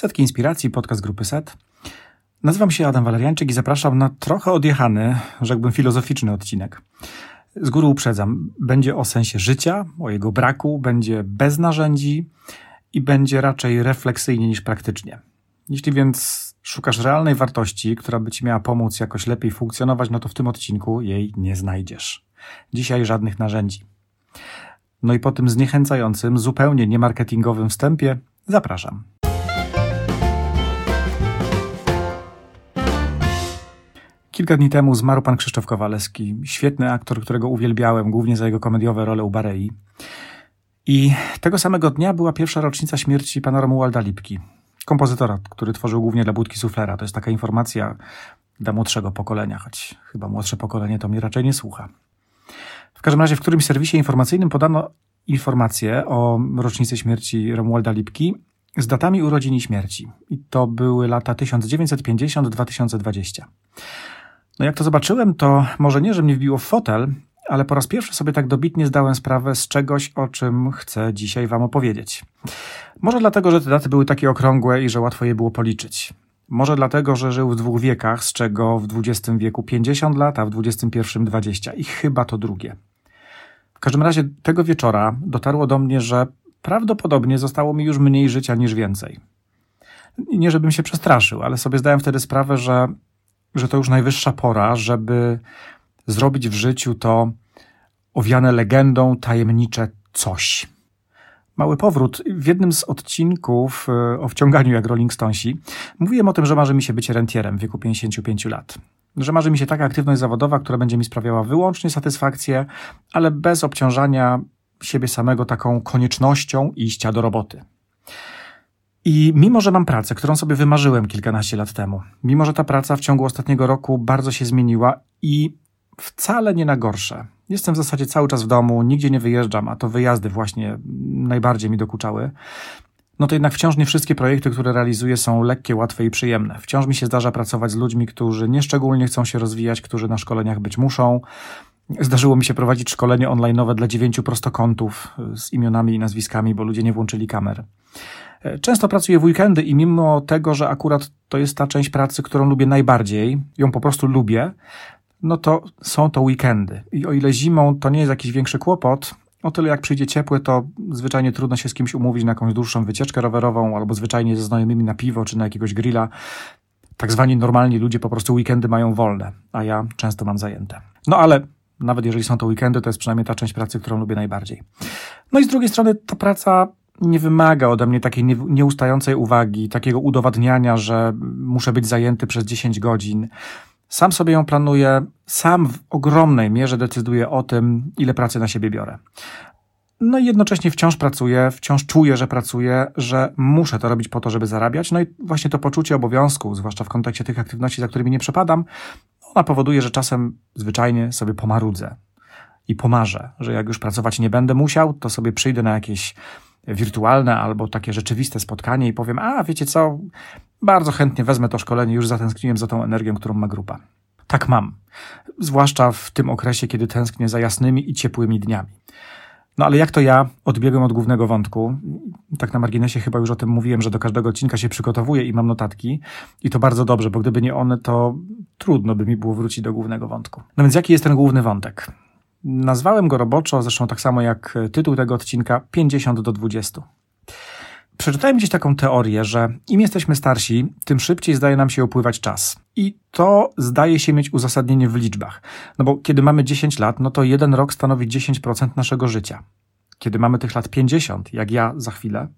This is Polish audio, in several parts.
Setki Inspiracji, podcast grupy SET. Nazywam się Adam Waleriańczyk i zapraszam na trochę odjechany, rzekłbym filozoficzny odcinek. Z góry uprzedzam, będzie o sensie życia, o jego braku, będzie bez narzędzi i będzie raczej refleksyjnie niż praktycznie. Jeśli więc szukasz realnej wartości, która by ci miała pomóc jakoś lepiej funkcjonować, no to w tym odcinku jej nie znajdziesz. Dzisiaj żadnych narzędzi. No i po tym zniechęcającym, zupełnie niemarketingowym wstępie zapraszam. Kilka dni temu zmarł pan Krzysztof Kowalewski, świetny aktor, którego uwielbiałem, głównie za jego komediowe role u Barei. I tego samego dnia była pierwsza rocznica śmierci pana Romualda Lipki, kompozytora, który tworzył głównie dla Budki Suflera. To jest taka informacja dla młodszego pokolenia, choć chyba młodsze pokolenie to mnie raczej nie słucha. W każdym razie w którymś serwisie informacyjnym podano informację o rocznicy śmierci Romualda Lipki z datami urodzin i śmierci. I to były lata 1950-2020. No jak to zobaczyłem, to może nie, że mnie wbiło w fotel, ale po raz pierwszy sobie tak dobitnie zdałem sprawę z czegoś, o czym chcę dzisiaj Wam opowiedzieć. Może dlatego, że te daty były takie okrągłe i że łatwo je było policzyć. Może dlatego, że żył w dwóch wiekach, z czego w XX wieku 50 lat, a w XXI 20. I chyba to drugie. W każdym razie tego wieczora dotarło do mnie, że prawdopodobnie zostało mi już mniej życia niż więcej. Nie żebym się przestraszył, ale sobie zdałem wtedy sprawę, że, że to już najwyższa pora, żeby zrobić w życiu to owiane legendą tajemnicze coś. Mały powrót. W jednym z odcinków e, o wciąganiu jak Rolling Stonesi mówiłem o tym, że marzy mi się być rentierem w wieku 55 lat. Że marzy mi się taka aktywność zawodowa, która będzie mi sprawiała wyłącznie satysfakcję, ale bez obciążania siebie samego taką koniecznością iścia do roboty. I mimo, że mam pracę, którą sobie wymarzyłem kilkanaście lat temu, mimo, że ta praca w ciągu ostatniego roku bardzo się zmieniła i wcale nie na gorsze. Jestem w zasadzie cały czas w domu, nigdzie nie wyjeżdżam, a to wyjazdy właśnie najbardziej mi dokuczały. No to jednak wciąż nie wszystkie projekty, które realizuję, są lekkie, łatwe i przyjemne. Wciąż mi się zdarza pracować z ludźmi, którzy nieszczególnie chcą się rozwijać, którzy na szkoleniach być muszą. Zdarzyło mi się prowadzić szkolenie online'owe dla dziewięciu prostokątów z imionami i nazwiskami, bo ludzie nie włączyli kamer. Często pracuję w weekendy i mimo tego, że akurat to jest ta część pracy, którą lubię najbardziej, ją po prostu lubię, no to są to weekendy. I o ile zimą to nie jest jakiś większy kłopot, o tyle jak przyjdzie ciepły, to zwyczajnie trudno się z kimś umówić na jakąś dłuższą wycieczkę rowerową, albo zwyczajnie ze znajomymi na piwo, czy na jakiegoś grilla. Tak zwani normalni ludzie po prostu weekendy mają wolne, a ja często mam zajęte. No ale nawet jeżeli są to weekendy, to jest przynajmniej ta część pracy, którą lubię najbardziej. No i z drugiej strony ta praca nie wymaga ode mnie takiej nieustającej uwagi, takiego udowadniania, że muszę być zajęty przez 10 godzin. Sam sobie ją planuję, sam w ogromnej mierze decyduję o tym, ile pracy na siebie biorę. No i jednocześnie wciąż pracuję, wciąż czuję, że pracuję, że muszę to robić po to, żeby zarabiać. No i właśnie to poczucie obowiązku, zwłaszcza w kontekście tych aktywności, za którymi nie przepadam, ona powoduje, że czasem zwyczajnie sobie pomarudzę i pomarzę, że jak już pracować nie będę musiał, to sobie przyjdę na jakieś wirtualne albo takie rzeczywiste spotkanie i powiem, a wiecie co, bardzo chętnie wezmę to szkolenie, już zatęskniłem za tą energią, którą ma grupa. Tak mam. Zwłaszcza w tym okresie, kiedy tęsknię za jasnymi i ciepłymi dniami. No ale jak to ja odbiegłem od głównego wątku? Tak na marginesie chyba już o tym mówiłem, że do każdego odcinka się przygotowuję i mam notatki. I to bardzo dobrze, bo gdyby nie one, to trudno by mi było wrócić do głównego wątku. No więc jaki jest ten główny wątek? Nazwałem go roboczo, zresztą tak samo jak tytuł tego odcinka, 50 do 20. Przeczytałem gdzieś taką teorię, że im jesteśmy starsi, tym szybciej zdaje nam się upływać czas. I to zdaje się mieć uzasadnienie w liczbach. No bo kiedy mamy 10 lat, no to jeden rok stanowi 10% naszego życia. Kiedy mamy tych lat 50, jak ja za chwilę,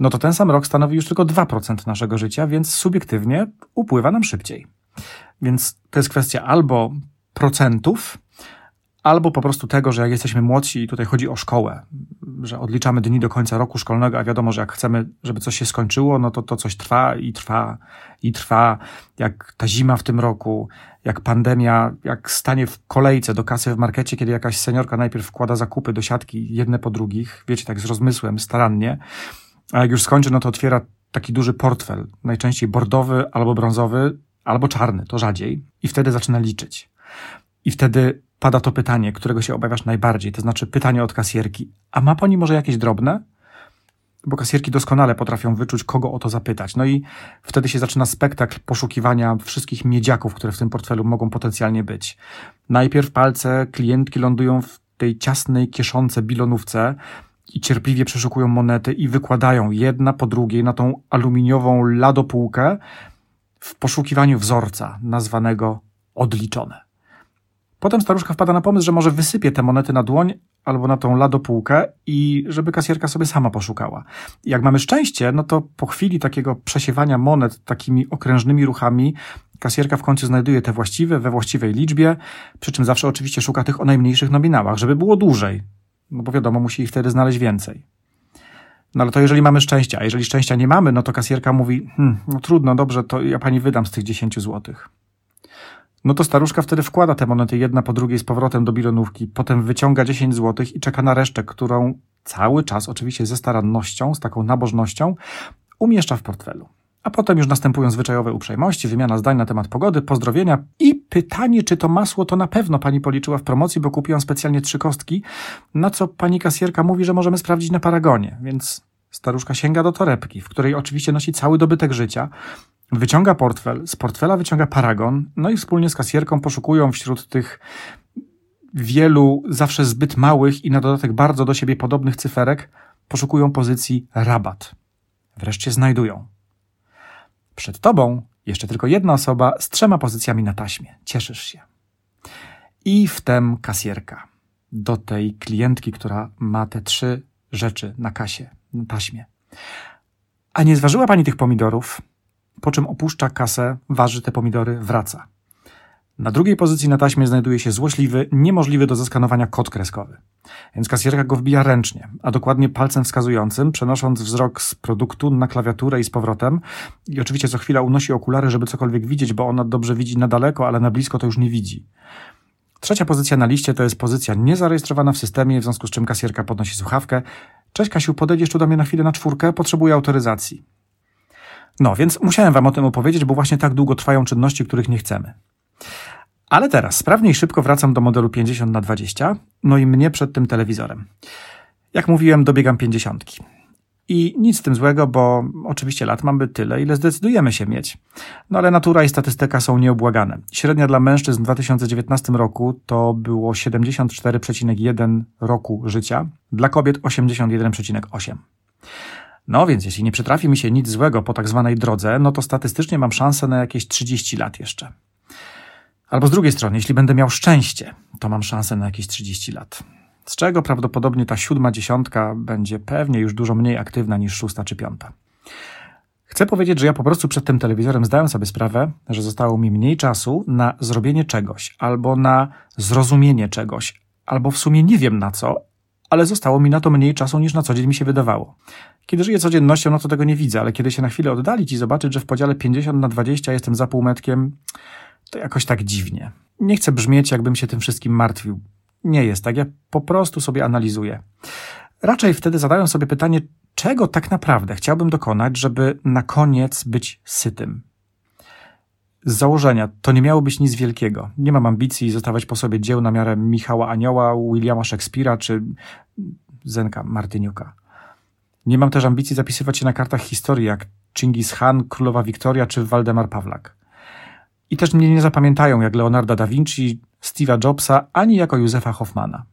no to ten sam rok stanowi już tylko 2% naszego życia, więc subiektywnie upływa nam szybciej. Więc to jest kwestia albo procentów, albo po prostu tego, że jak jesteśmy młodsi i tutaj chodzi o szkołę, że odliczamy dni do końca roku szkolnego, a wiadomo, że jak chcemy, żeby coś się skończyło, no to to coś trwa i trwa i trwa. Jak ta zima w tym roku, jak pandemia, jak stanie w kolejce do kasy w markecie, kiedy jakaś seniorka najpierw wkłada zakupy do siatki jedne po drugich, wiecie, tak z rozmysłem, starannie, a jak już skończy, no to otwiera taki duży portfel, najczęściej bordowy albo brązowy, albo czarny, to rzadziej, i wtedy zaczyna liczyć. I wtedy pada to pytanie, którego się obawiasz najbardziej, to znaczy pytanie od kasjerki. A ma pani może jakieś drobne? bo kasierki doskonale potrafią wyczuć, kogo o to zapytać. No i wtedy się zaczyna spektakl poszukiwania wszystkich miedziaków, które w tym portfelu mogą potencjalnie być. Najpierw palce klientki lądują w tej ciasnej kieszonce bilonówce i cierpliwie przeszukują monety i wykładają jedna po drugiej na tą aluminiową ladopółkę w poszukiwaniu wzorca nazwanego odliczone. Potem staruszka wpada na pomysł, że może wysypie te monety na dłoń albo na tą ladopółkę i żeby kasjerka sobie sama poszukała. Jak mamy szczęście, no to po chwili takiego przesiewania monet takimi okrężnymi ruchami, kasjerka w końcu znajduje te właściwe we właściwej liczbie, przy czym zawsze oczywiście szuka tych o najmniejszych nominałach, żeby było dłużej, no bo wiadomo, musi ich wtedy znaleźć więcej. No ale to jeżeli mamy szczęście, a jeżeli szczęścia nie mamy, no to kasjerka mówi, hm, no trudno, dobrze, to ja pani wydam z tych 10 złotych. No to staruszka wtedy wkłada te monety jedna po drugiej z powrotem do bilonówki, potem wyciąga 10 złotych i czeka na resztę, którą cały czas, oczywiście ze starannością, z taką nabożnością, umieszcza w portfelu. A potem już następują zwyczajowe uprzejmości, wymiana zdań na temat pogody, pozdrowienia i pytanie, czy to masło to na pewno pani policzyła w promocji, bo kupiłam specjalnie trzy kostki, na co pani kasjerka mówi, że możemy sprawdzić na paragonie, więc staruszka sięga do torebki, w której oczywiście nosi cały dobytek życia, wyciąga portfel, z portfela wyciąga paragon, no i wspólnie z kasjerką poszukują wśród tych wielu, zawsze zbyt małych i na dodatek bardzo do siebie podobnych cyferek, poszukują pozycji rabat. Wreszcie znajdują. Przed tobą jeszcze tylko jedna osoba z trzema pozycjami na taśmie. Cieszysz się. I wtem kasjerka. Do tej klientki, która ma te trzy rzeczy na kasie, na taśmie. A nie zważyła pani tych pomidorów? Po czym opuszcza kasę, waży te pomidory, wraca. Na drugiej pozycji na taśmie znajduje się złośliwy, niemożliwy do zeskanowania kod kreskowy. Więc kasjerka go wbija ręcznie, a dokładnie palcem wskazującym, przenosząc wzrok z produktu na klawiaturę i z powrotem. I oczywiście co chwila unosi okulary, żeby cokolwiek widzieć, bo ona dobrze widzi na daleko, ale na blisko to już nie widzi. Trzecia pozycja na liście to jest pozycja niezarejestrowana w systemie, w związku z czym kasjerka podnosi słuchawkę. Cześć Kasiu, podejdziesz tu do mnie na chwilę na czwórkę, potrzebuję autoryzacji. No, więc musiałem wam o tym opowiedzieć, bo właśnie tak długo trwają czynności, których nie chcemy. Ale teraz sprawnie i szybko wracam do modelu 50 na 20, no i mnie przed tym telewizorem. Jak mówiłem, dobiegam 50. I nic z tym złego, bo oczywiście lat mamy tyle, ile zdecydujemy się mieć. No ale natura i statystyka są nieobłagane. Średnia dla mężczyzn w 2019 roku to było 74,1 roku życia, dla kobiet 81,8. No więc jeśli nie przytrafi mi się nic złego po tak zwanej drodze, no to statystycznie mam szansę na jakieś 30 lat jeszcze. Albo z drugiej strony, jeśli będę miał szczęście, to mam szansę na jakieś 30 lat. Z czego prawdopodobnie ta siódma dziesiątka będzie pewnie już dużo mniej aktywna niż szósta czy piąta. Chcę powiedzieć, że ja po prostu przed tym telewizorem zdałem sobie sprawę, że zostało mi mniej czasu na zrobienie czegoś, albo na zrozumienie czegoś, albo w sumie nie wiem na co, ale zostało mi na to mniej czasu niż na co dzień mi się wydawało. Kiedy żyję codziennością, no to tego nie widzę, ale kiedy się na chwilę oddalić i zobaczyć, że w podziale 50 na 20 jestem za półmetkiem, to jakoś tak dziwnie. Nie chcę brzmieć, jakbym się tym wszystkim martwił. Nie jest tak, ja po prostu sobie analizuję. Raczej wtedy zadaję sobie pytanie, czego tak naprawdę chciałbym dokonać, żeby na koniec być sytym. Z założenia to nie miało być nic wielkiego. Nie mam ambicji zostawać po sobie dzieł na miarę Michała Anioła, Williama Szekspira czy Zenka Martyniuka. Nie mam też ambicji zapisywać się na kartach historii jak Chingis Khan, Królowa Wiktoria czy Waldemar Pawlak. I też mnie nie zapamiętają jak Leonarda da Vinci, Steve'a Jobsa, ani jako Józefa Hoffmana.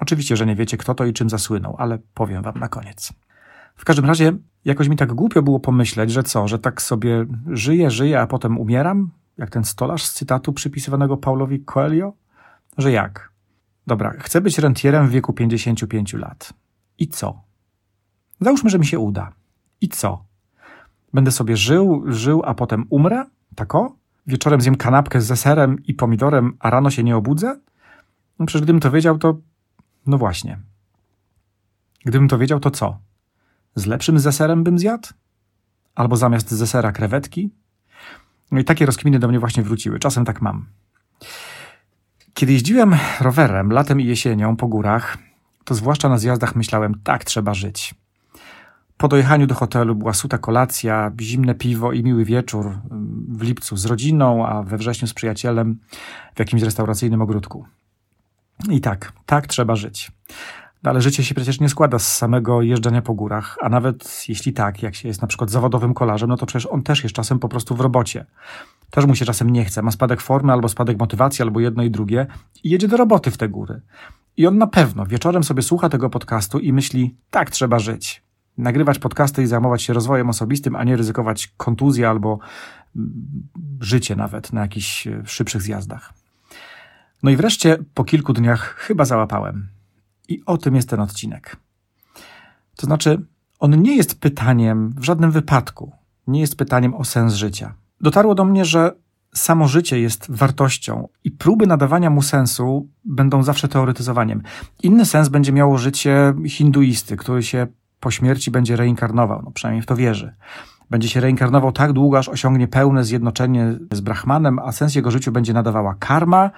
Oczywiście, że nie wiecie kto to i czym zasłynął, ale powiem wam na koniec. W każdym razie, jakoś mi tak głupio było pomyśleć, że co, że tak sobie żyję, żyję, a potem umieram? Jak ten stolarz z cytatu przypisywanego Paulowi Coelho? Że jak? Dobra, chcę być rentierem w wieku 55 lat. I co? Załóżmy, że mi się uda. I co? Będę sobie żył, żył, a potem umrę? Tako? Wieczorem zjem kanapkę z zeserem i pomidorem, a rano się nie obudzę? No przecież gdybym to wiedział, to... No właśnie. Gdybym to wiedział, to co? Z lepszym zeserem bym zjadł? Albo zamiast zesera krewetki? No i takie rozkminy do mnie właśnie wróciły. Czasem tak mam. Kiedy jeździłem rowerem latem i jesienią po górach, to zwłaszcza na zjazdach myślałem, tak trzeba żyć. Po dojechaniu do hotelu była suta kolacja, zimne piwo i miły wieczór mm, w lipcu z rodziną, a we wrześniu z przyjacielem w jakimś restauracyjnym ogródku. I tak, tak trzeba żyć. No ale życie się przecież nie składa z samego jeżdżenia po górach, a nawet jeśli tak, jak się jest na przykład zawodowym kolarzem, no to przecież on też jest czasem po prostu w robocie. Też mu się czasem nie chce, ma spadek formy albo spadek motywacji, albo jedno i drugie i jedzie do roboty w te góry. I on na pewno wieczorem sobie słucha tego podcastu i myśli, tak trzeba żyć. Nagrywać podcasty i zajmować się rozwojem osobistym, a nie ryzykować kontuzję albo mm, życie nawet na jakichś e, szybszych zjazdach. No i wreszcie po kilku dniach chyba załapałem. I o tym jest ten odcinek. To znaczy, on nie jest pytaniem w żadnym wypadku, nie jest pytaniem o sens życia. Dotarło do mnie, że samo życie jest wartością i próby nadawania mu sensu będą zawsze teoretyzowaniem. Inny sens będzie miało życie hinduisty, który się po śmierci będzie reinkarnował, no przynajmniej w to wierzy. Będzie się reinkarnował tak długo, aż osiągnie pełne zjednoczenie z Brahmanem, a sens jego życiu będzie nadawała karma,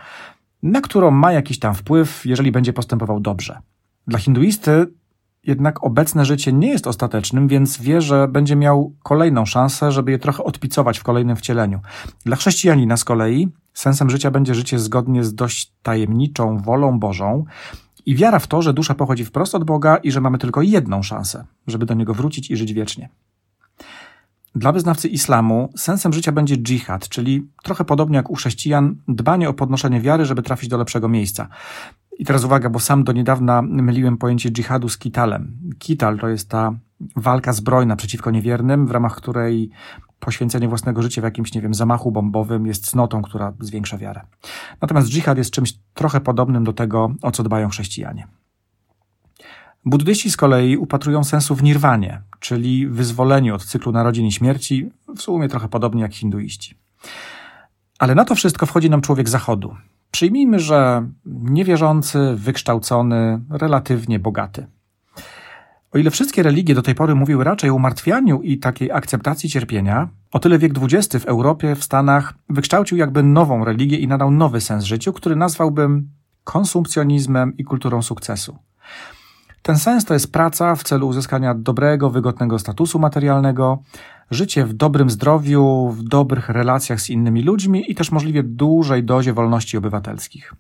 na którą ma jakiś tam wpływ, jeżeli będzie postępował dobrze. Dla hinduisty jednak obecne życie nie jest ostatecznym, więc wie, że będzie miał kolejną szansę, żeby je trochę odpicować w kolejnym wcieleniu. Dla chrześcijanina z kolei sensem życia będzie życie zgodnie z dość tajemniczą wolą Bożą i wiara w to, że dusza pochodzi wprost od Boga i że mamy tylko jedną szansę, żeby do Niego wrócić i żyć wiecznie. Dla wyznawcy islamu sensem życia będzie dżihad, czyli trochę podobnie jak u chrześcijan, dbanie o podnoszenie wiary, żeby trafić do lepszego miejsca. I teraz uwaga, bo sam do niedawna myliłem pojęcie dżihadu z kitalem. Kital to jest ta walka zbrojna przeciwko niewiernym, w ramach której poświęcenie własnego życia w jakimś, nie wiem, zamachu bombowym jest cnotą, która zwiększa wiarę. Natomiast dżihad jest czymś trochę podobnym do tego, o co dbają chrześcijanie. Buddyści z kolei upatrują sensu w nirwanie, czyli wyzwoleniu od cyklu narodzin i śmierci, w sumie trochę podobnie jak hinduiści. Ale na to wszystko wchodzi nam człowiek zachodu. Przyjmijmy, że niewierzący, wykształcony, relatywnie bogaty. O ile wszystkie religie do tej pory mówiły raczej o umartwianiu i takiej akceptacji cierpienia, o tyle wiek XX w Europie, w Stanach wykształcił jakby nową religię i nadał nowy sens życiu, który nazwałbym konsumpcjonizmem i kulturą sukcesu. Ten sens to jest praca w celu uzyskania dobrego, wygodnego statusu materialnego, życie w dobrym zdrowiu, w dobrych relacjach z innymi ludźmi i też możliwie dużej dozie wolności obywatelskich.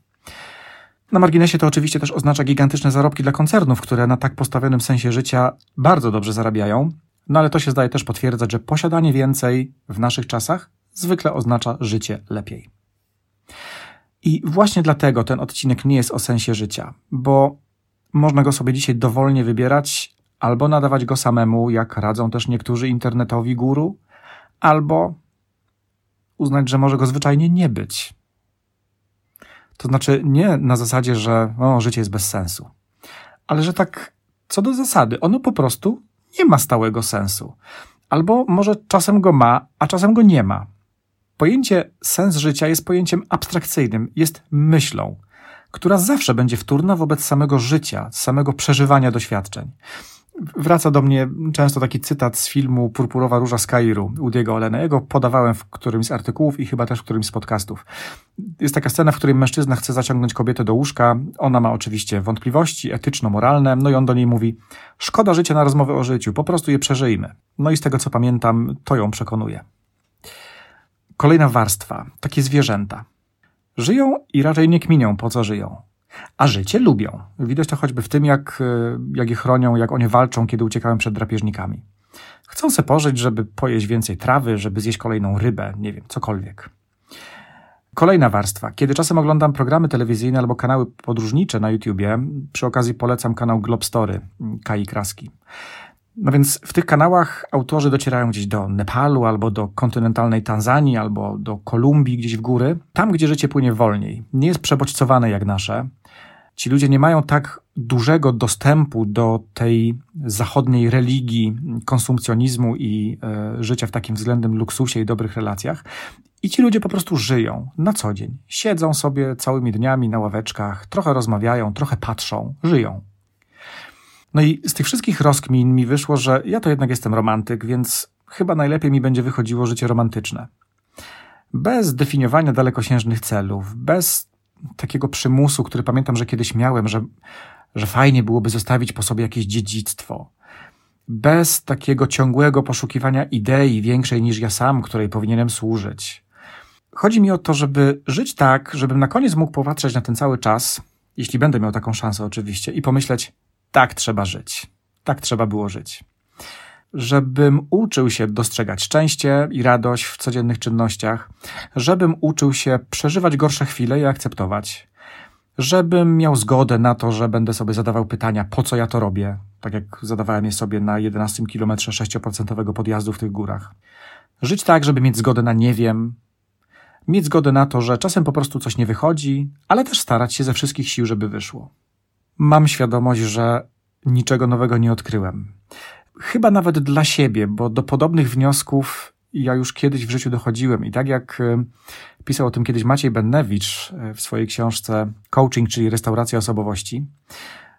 Na marginesie to oczywiście też oznacza gigantyczne zarobki dla koncernów, które na tak postawionym sensie życia bardzo dobrze zarabiają, no ale to się zdaje też potwierdzać, że posiadanie więcej w naszych czasach zwykle oznacza życie lepiej. I właśnie dlatego ten odcinek nie jest o sensie życia, bo można go sobie dzisiaj dowolnie wybierać, albo nadawać go samemu, jak radzą też niektórzy internetowi guru, albo uznać, że może go zwyczajnie nie być. To znaczy nie na zasadzie, że życie jest bez sensu, ale że tak co do zasady, ono po prostu nie ma stałego sensu. Albo może czasem go ma, a czasem go nie ma. Pojęcie sens życia jest pojęciem abstrakcyjnym, jest myślą która zawsze będzie wtórna wobec samego życia, samego przeżywania doświadczeń. Wraca do mnie często taki cytat z filmu Purpurowa Róża z Kairu Udiego Olena. Ja go podawałem w którymś z artykułów i chyba też w którymś z podcastów. Jest taka scena, w której mężczyzna chce zaciągnąć kobietę do łóżka. Ona ma oczywiście wątpliwości etyczno-moralne, no i on do niej mówi: Szkoda życia na rozmowy o życiu, po prostu je przeżyjmy. No i z tego co pamiętam, to ją przekonuje. Kolejna warstwa, takie zwierzęta. Żyją i raczej nie kminią, po co żyją. A życie lubią. Widać to choćby w tym, jak, e, jak je chronią, jak one walczą, kiedy uciekają przed drapieżnikami. Chcą se pożyć, żeby pojeść więcej trawy, żeby zjeść kolejną rybę, nie wiem, cokolwiek. Kolejna warstwa. Kiedy czasem oglądam programy telewizyjne albo kanały podróżnicze na YouTubie, przy okazji polecam kanał Globstory Kai Kraski. No więc w tych kanałach autorzy docierają gdzieś do Nepalu, albo do kontynentalnej Tanzanii, albo do Kolumbii, gdzieś w góry, tam gdzie życie płynie wolniej. Nie jest przebodźcowane jak nasze. Ci ludzie nie mają tak dużego dostępu do tej zachodniej religii, konsumpcjonizmu i e, życia w takim względem luksusie i dobrych relacjach. I ci ludzie po prostu żyją na co dzień. Siedzą sobie całymi dniami na ławeczkach, trochę rozmawiają, trochę patrzą, żyją. No i z tych wszystkich rozkmin mi wyszło, że ja to jednak jestem romantyk, więc chyba najlepiej mi będzie wychodziło życie romantyczne. Bez definiowania dalekosiężnych celów, bez takiego przymusu, który pamiętam, że kiedyś miałem, że, że fajnie byłoby zostawić po sobie jakieś dziedzictwo. Bez takiego ciągłego poszukiwania idei większej niż ja sam, której powinienem służyć. Chodzi mi o to, żeby żyć tak, żebym na koniec mógł popatrzeć na ten cały czas, jeśli będę miał taką szansę oczywiście, i pomyśleć, tak trzeba żyć. Tak trzeba było żyć. Żebym uczył się dostrzegać szczęście i radość w codziennych czynnościach, żebym uczył się przeżywać gorsze chwile i akceptować, żebym miał zgodę na to, że będę sobie zadawał pytania, po co ja to robię, tak jak zadawałem je sobie na 11 kilometrze 6% podjazdu w tych górach. Żyć tak, żeby mieć zgodę na nie wiem, mieć zgodę na to, że czasem po prostu coś nie wychodzi, ale też starać się ze wszystkich sił, żeby wyszło. Mam świadomość, że niczego nowego nie odkryłem. Chyba nawet dla siebie, bo do podobnych wniosków ja już kiedyś w życiu dochodziłem. I tak jak e, pisał o tym kiedyś Maciej Bennewicz e, w swojej książce Coaching, czyli restauracja osobowości,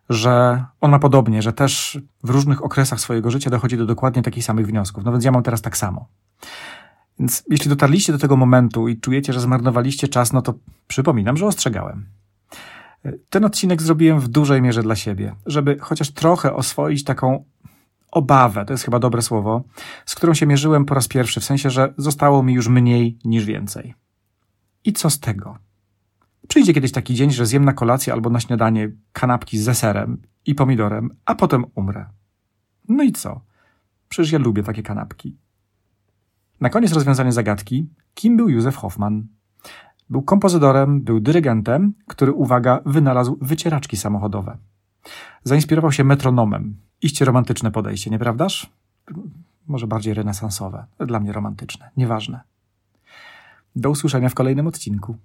że on ma podobnie, że też w różnych okresach swojego życia dochodzi do dokładnie takich samych wniosków. No więc ja mam teraz tak samo. Więc jeśli dotarliście do tego momentu i czujecie, że zmarnowaliście czas, no to przypominam, że ostrzegałem. Ten odcinek zrobiłem w dużej mierze dla siebie, żeby chociaż trochę oswoić taką obawę, to jest chyba dobre słowo, z którą się mierzyłem po raz pierwszy, w sensie, że zostało mi już mniej niż więcej. I co z tego? Przyjdzie kiedyś taki dzień, że zjem na kolację albo na śniadanie kanapki ze serem i pomidorem, a potem umrę. No i co? Przecież ja lubię takie kanapki. Na koniec rozwiązanie zagadki, kim był Józef Hoffman? Był kompozytorem, był dyrygentem, który, uwaga, wynalazł wycieraczki samochodowe. Zainspirował się metronomem. Iście romantyczne podejście, nieprawdaż? Może bardziej renesansowe. Dla mnie romantyczne. Nieważne. Do usłyszenia w kolejnym odcinku.